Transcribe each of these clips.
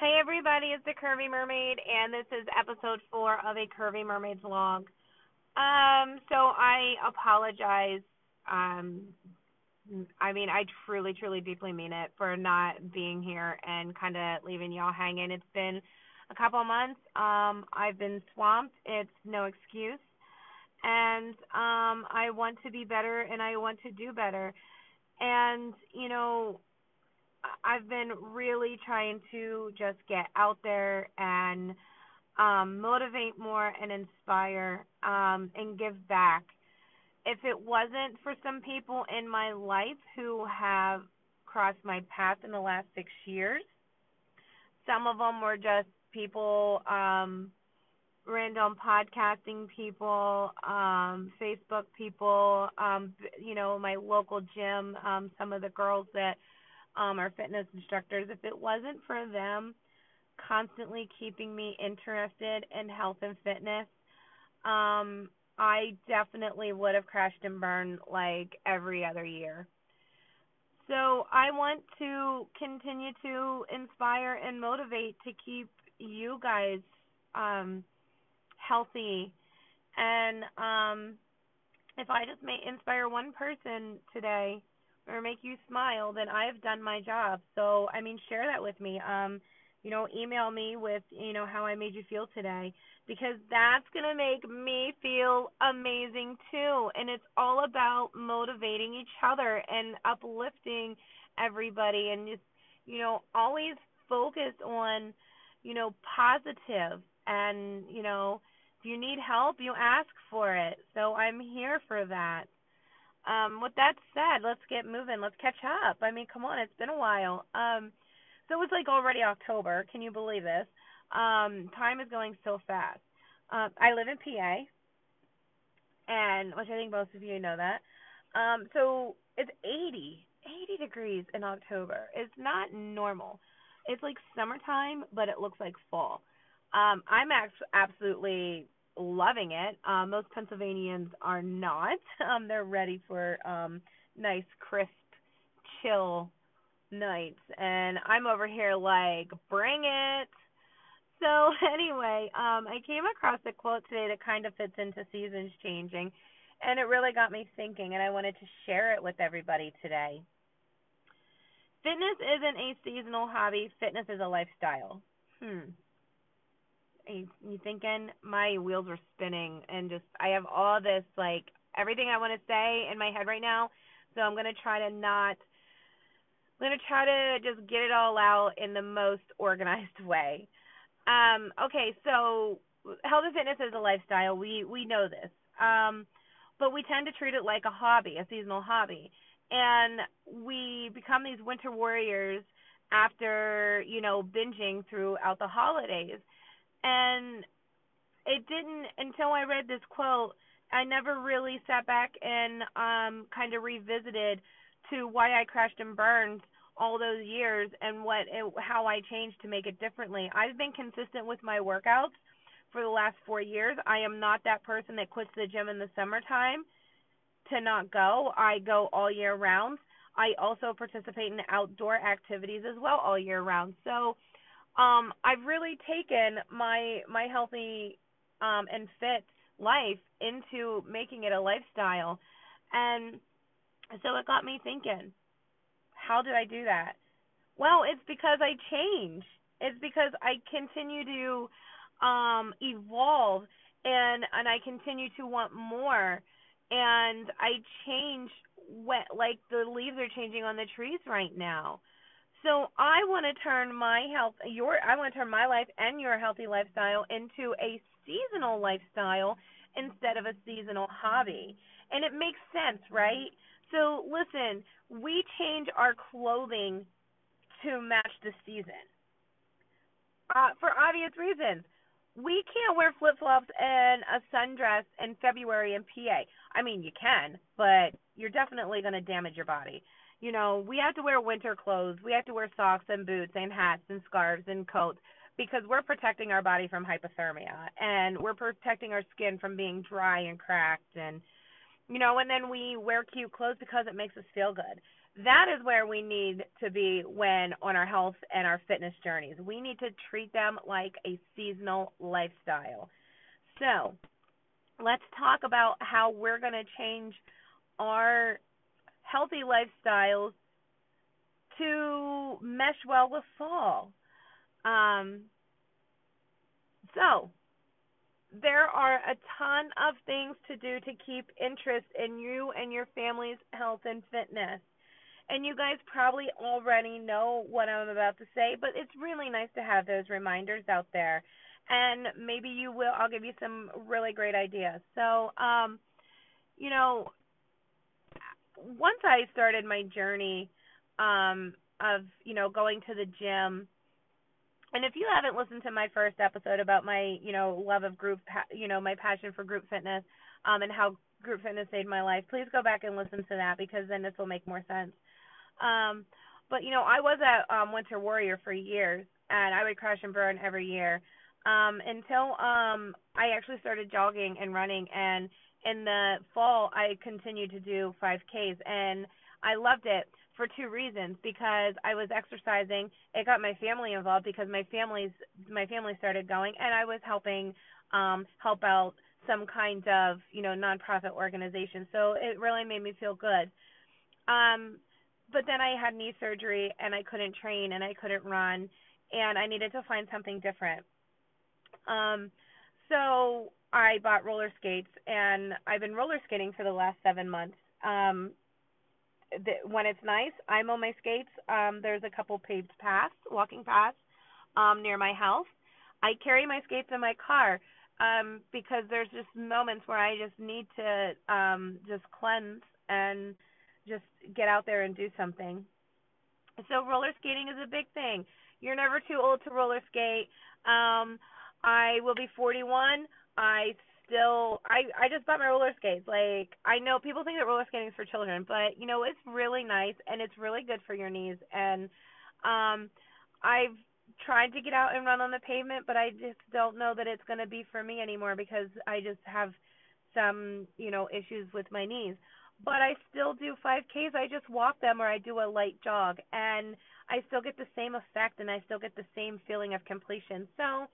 Hey everybody, it's the Curvy Mermaid, and this is episode four of a Curvy Mermaid vlog. Um, so I apologize. Um, I mean, I truly, truly, deeply mean it for not being here and kind of leaving y'all hanging. It's been a couple months. Um, I've been swamped. It's no excuse, and um, I want to be better and I want to do better. And you know, I've been really trying to just get out there and um, motivate more and inspire um, and give back. If it wasn't for some people in my life who have crossed my path in the last six years, some of them were just people, um, random podcasting people, um, Facebook people, um, you know, my local gym, um, some of the girls that um, our fitness instructors, if it wasn't for them constantly keeping me interested in health and fitness, um, I definitely would have crashed and burned like every other year. So I want to continue to inspire and motivate to keep you guys um, healthy. And um, if I just may inspire one person today, or make you smile, then I've done my job. So, I mean, share that with me. Um, you know, email me with, you know, how I made you feel today because that's going to make me feel amazing too. And it's all about motivating each other and uplifting everybody and just, you know, always focus on, you know, positive and, you know, if you need help, you ask for it. So I'm here for that. Um, with that said, let's get moving. Let's catch up. I mean, come on, it's been a while. Um, so it's like already October. Can you believe this? Um, time is going so fast. Um, I live in PA, and which I think most of you know that. Um, so it's 80, 80 degrees in October. It's not normal. It's like summertime, but it looks like fall. Um, I'm actually absolutely loving it. Um, most Pennsylvanians are not. Um, they're ready for um, nice, crisp, chill nights, and I'm over here like, bring it. So anyway, um, I came across a quote today that kind of fits into seasons changing, and it really got me thinking, and I wanted to share it with everybody today. Fitness isn't a seasonal hobby. Fitness is a lifestyle. Hmm you, thinking my wheels are spinning and just I have all this like everything I want to say in my head right now. So I'm gonna try to not. I'm gonna try to just get it all out in the most organized way. Um, okay, so health and fitness is a lifestyle. We we know this, um, but we tend to treat it like a hobby, a seasonal hobby, and we become these winter warriors after you know binging throughout the holidays and it didn't until I read this quote. I never really sat back and um kind of revisited to why I crashed and burned all those years and what it, how I changed to make it differently. I've been consistent with my workouts for the last 4 years. I am not that person that quits the gym in the summertime to not go. I go all year round. I also participate in outdoor activities as well all year round. So um I've really taken my my healthy um and fit life into making it a lifestyle. And so it got me thinking how did I do that? Well it's because I change it's because I continue to um evolve and and I continue to want more. And I change what like the leaves are changing on the trees right now so I want to turn my health, your, I want to turn my life and your healthy lifestyle into a seasonal lifestyle instead of a seasonal hobby. And it makes sense, right? So listen, we change our clothing to match the season. Uh, for obvious reasons. We can't wear flip flops and a sundress in February in PA. I mean, you can, but you're definitely going to damage your body you know, we have to wear winter clothes. We have to wear socks and boots and hats and scarves and coats because we're protecting our body from hypothermia and we're protecting our skin from being dry and cracked and you know, and then we wear cute clothes because it makes us feel good. that is where we need to be when on our health and our fitness journeys. We need to treat them like a seasonal lifestyle. So, let's talk about how we're going to change our healthy lifestyles to mesh well with fall. Um, so, there are a ton of things to do to keep interest in you and your family's health and fitness. And you guys probably already know what I'm about to say, but it's really nice to have those reminders out there. And maybe you will I'll give you some really great ideas. So, um, you know, once I started my journey um of, you know, going to the gym and if you haven't listened to my first episode about my, you know, love of group, you know, my passion for group fitness, um, and how group fitness saved my life, please go back and listen to that because then this will make more sense. Um, but you know, I was a um, Winter Warrior for years, and I would crash and burn every year um, until um, I actually started jogging and running. And in the fall, I continued to do 5Ks, and I loved it for two reasons because I was exercising. It got my family involved because my family's my family started going and I was helping um help out some kind of, you know, nonprofit organization. So it really made me feel good. Um but then I had knee surgery and I couldn't train and I couldn't run and I needed to find something different. Um so I bought roller skates and I've been roller skating for the last 7 months. Um the, when it's nice, I'm on my skates. Um, there's a couple paved paths, walking paths, um, near my house. I carry my skates in my car um, because there's just moments where I just need to um, just cleanse and just get out there and do something. So roller skating is a big thing. You're never too old to roller skate. Um, I will be 41. I still I I just bought my roller skates. Like I know people think that roller skating is for children, but you know it's really nice and it's really good for your knees. And um, I've tried to get out and run on the pavement, but I just don't know that it's going to be for me anymore because I just have some you know issues with my knees. But I still do 5Ks. I just walk them or I do a light jog, and I still get the same effect and I still get the same feeling of completion. So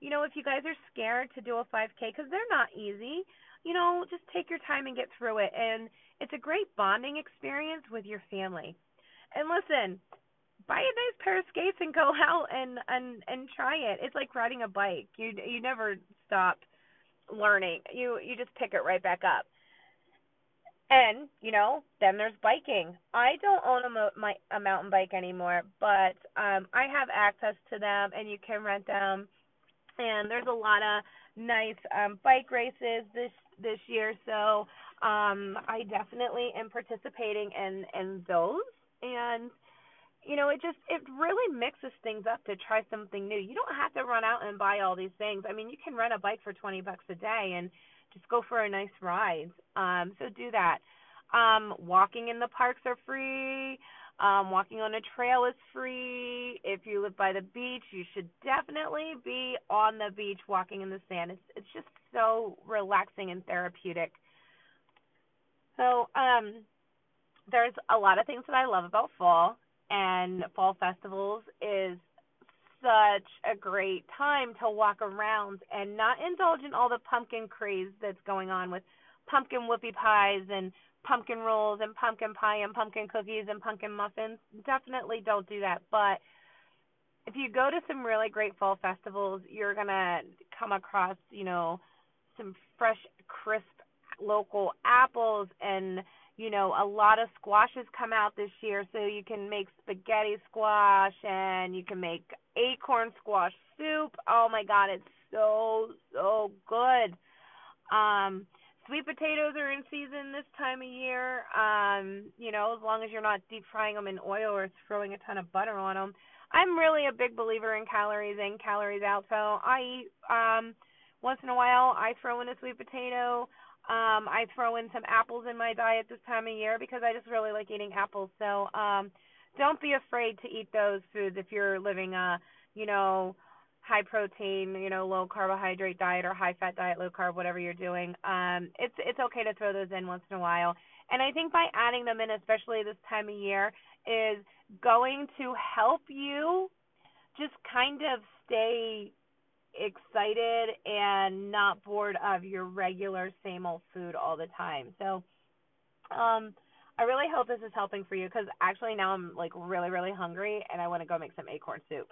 you know, if you guys are scared to do a 5K, because they're not easy, you know, just take your time and get through it. And it's a great bonding experience with your family. And listen, buy a nice pair of skates and go out and and and try it. It's like riding a bike. You you never stop learning. You you just pick it right back up. And you know, then there's biking. I don't own a, mo- my, a mountain bike anymore, but um I have access to them, and you can rent them and there's a lot of nice um bike races this this year. So um I definitely am participating in in those. And you know it just it really mixes things up to try something new. You don't have to run out and buy all these things. I mean you can rent a bike for 20 bucks a day and just go for a nice ride. Um so do that. Um walking in the parks are free um, walking on a trail is free. If you live by the beach, you should definitely be on the beach walking in the sand. It's it's just so relaxing and therapeutic. So, um there's a lot of things that I love about fall and fall festivals is such a great time to walk around and not indulge in all the pumpkin craze that's going on with pumpkin whoopie pies and pumpkin rolls and pumpkin pie and pumpkin cookies and pumpkin muffins. Definitely don't do that. But if you go to some really great fall festivals, you're going to come across, you know, some fresh, crisp local apples and you know, a lot of squashes come out this year, so you can make spaghetti squash and you can make acorn squash soup. Oh my god, it's so so good. Um sweet potatoes are in season this time of year. Um, you know, as long as you're not deep frying them in oil or throwing a ton of butter on them. I'm really a big believer in calories in, calories out. So I eat um once in a while I throw in a sweet potato. Um, I throw in some apples in my diet this time of year because I just really like eating apples. So um don't be afraid to eat those foods if you're living a, you know, high protein, you know, low carbohydrate diet or high fat diet, low carb, whatever you're doing, um, it's it's okay to throw those in once in a while. And I think by adding them in, especially this time of year, is going to help you just kind of stay excited and not bored of your regular same old food all the time. So, um, I really hope this is helping for you because actually now I'm like really really hungry and I want to go make some acorn soup.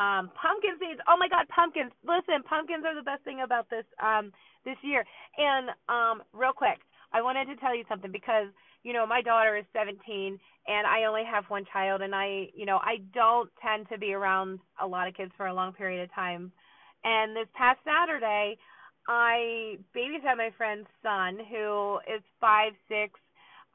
Um, pumpkin seeds. Oh my God, pumpkins! Listen, pumpkins are the best thing about this um this year. And um, real quick, I wanted to tell you something because you know my daughter is 17 and I only have one child and I you know I don't tend to be around a lot of kids for a long period of time. And this past Saturday, I babysat my friend's son who is five six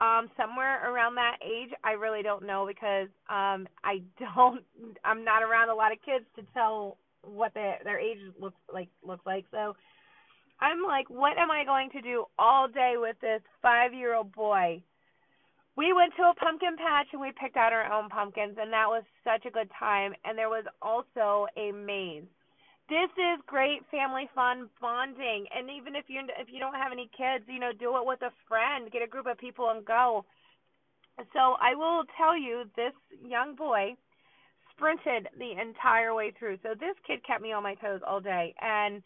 um somewhere around that age i really don't know because um i don't i'm not around a lot of kids to tell what their their age looks like looks like. So i'm like what am i going to do all day with this five year old boy? We went to a pumpkin patch and we picked out our own pumpkins and that was such a good time. And there was also a maze this is great family fun bonding. And even if you if you don't have any kids you know do it with a friend get a group of people and go. So i will tell you this young boy sprinted the entire way through. So this kid kept me on my toes all day. And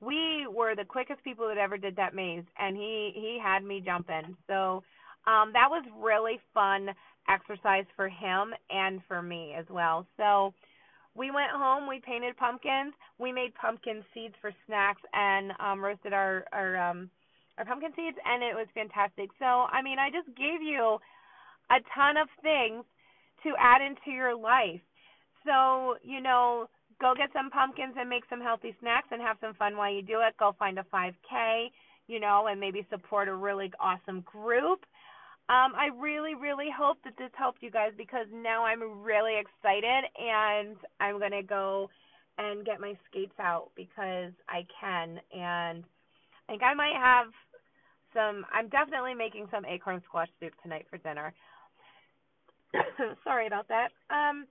we were the quickest people that ever did that maze. And he he had me jumping so um that was really fun exercise for him and for me as well. So we went home, we painted pumpkins, we made pumpkin seeds for snacks and um roasted our our um our pumpkin seeds and it was fantastic. So, I mean, I just gave you a ton of things to add into your life. So, you know, go get some pumpkins and make some healthy snacks and have some fun while you do it. Go find a 5K, you know, and maybe support a really awesome group. Um, I really, really hope that this helped you guys because now I'm really excited and I'm going to go and get my skates out because I can. And I think I might have some, I'm definitely making some acorn squash soup tonight for dinner. Sorry about that. Um,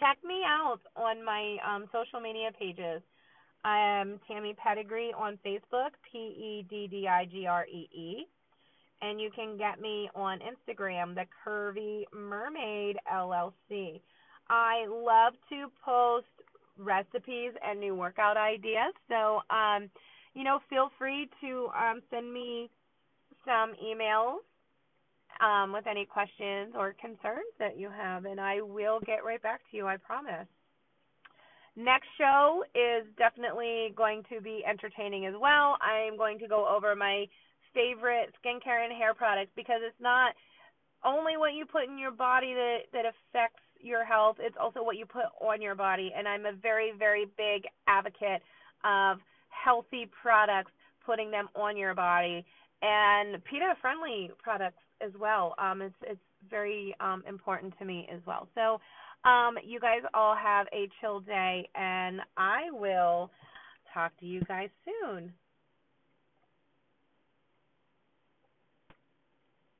check me out on my um, social media pages. I'm Tammy Peddigree on Facebook, P E D D I G R E E and you can get me on Instagram, the Curvy Mermaid LLC. I love to post recipes and new workout ideas, so um, you know, feel free to um, send me some emails um, with any questions or concerns that you have, and I will get right back to you. I promise. Next show is definitely going to be entertaining as well. I'm going to go over my favorite skincare and hair products because it's not only what you put in your body that that affects your health, it's also what you put on your body. And I'm a very, very big advocate of healthy products, putting them on your body, and PETA friendly products as well. Um, it's it's very um, important to me as well. So, um, you guys all have a chill day, and I will talk to you guys soon.